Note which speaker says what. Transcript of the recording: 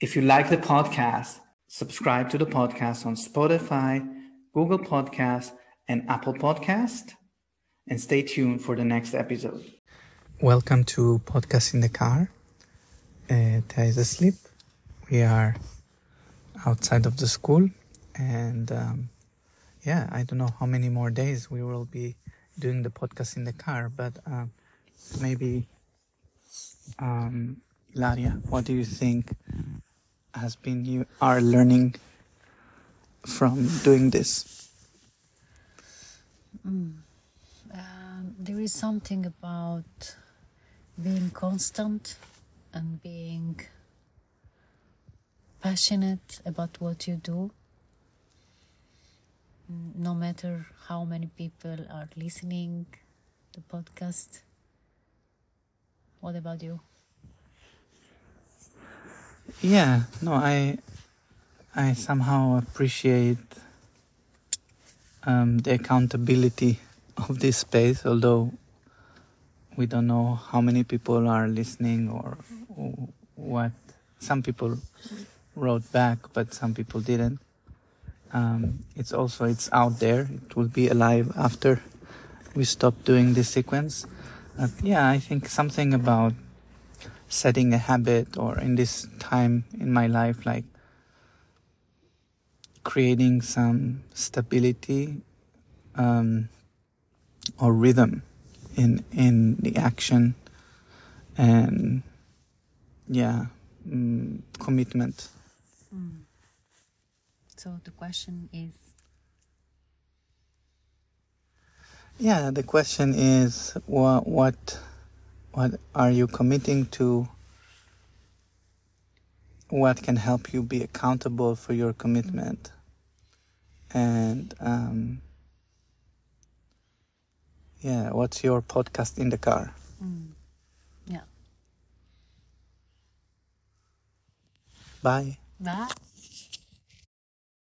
Speaker 1: If you like the podcast, subscribe to the podcast on Spotify, Google Podcast, and Apple Podcast, and stay tuned for the next episode. Welcome to Podcast in the Car. Uh, Thea is asleep. We are outside of the school, and um, yeah, I don't know how many more days we will be doing the podcast in the car, but uh, maybe, um, Laria, what do you think has been you are learning from doing this?
Speaker 2: Mm. Um, there is something about being constant and being passionate about what you do no matter how many people are listening the podcast what about you
Speaker 1: yeah no i i somehow appreciate um, the accountability of this space although we don't know how many people are listening or, what some people wrote back but some people didn't. Um, it's also it's out there. It will be alive after we stop doing this sequence. Uh, yeah i think something about setting a habit or in this time in my life like creating some stability um, or rhythm in in the action and yeah mm, commitment
Speaker 2: mm. So the question is
Speaker 1: Yeah, the question is what what what are you committing to? What can help you be accountable for your commitment? And um, yeah, what's your podcast in the car?
Speaker 2: Mm. Yeah.
Speaker 1: Bye.
Speaker 2: Bye.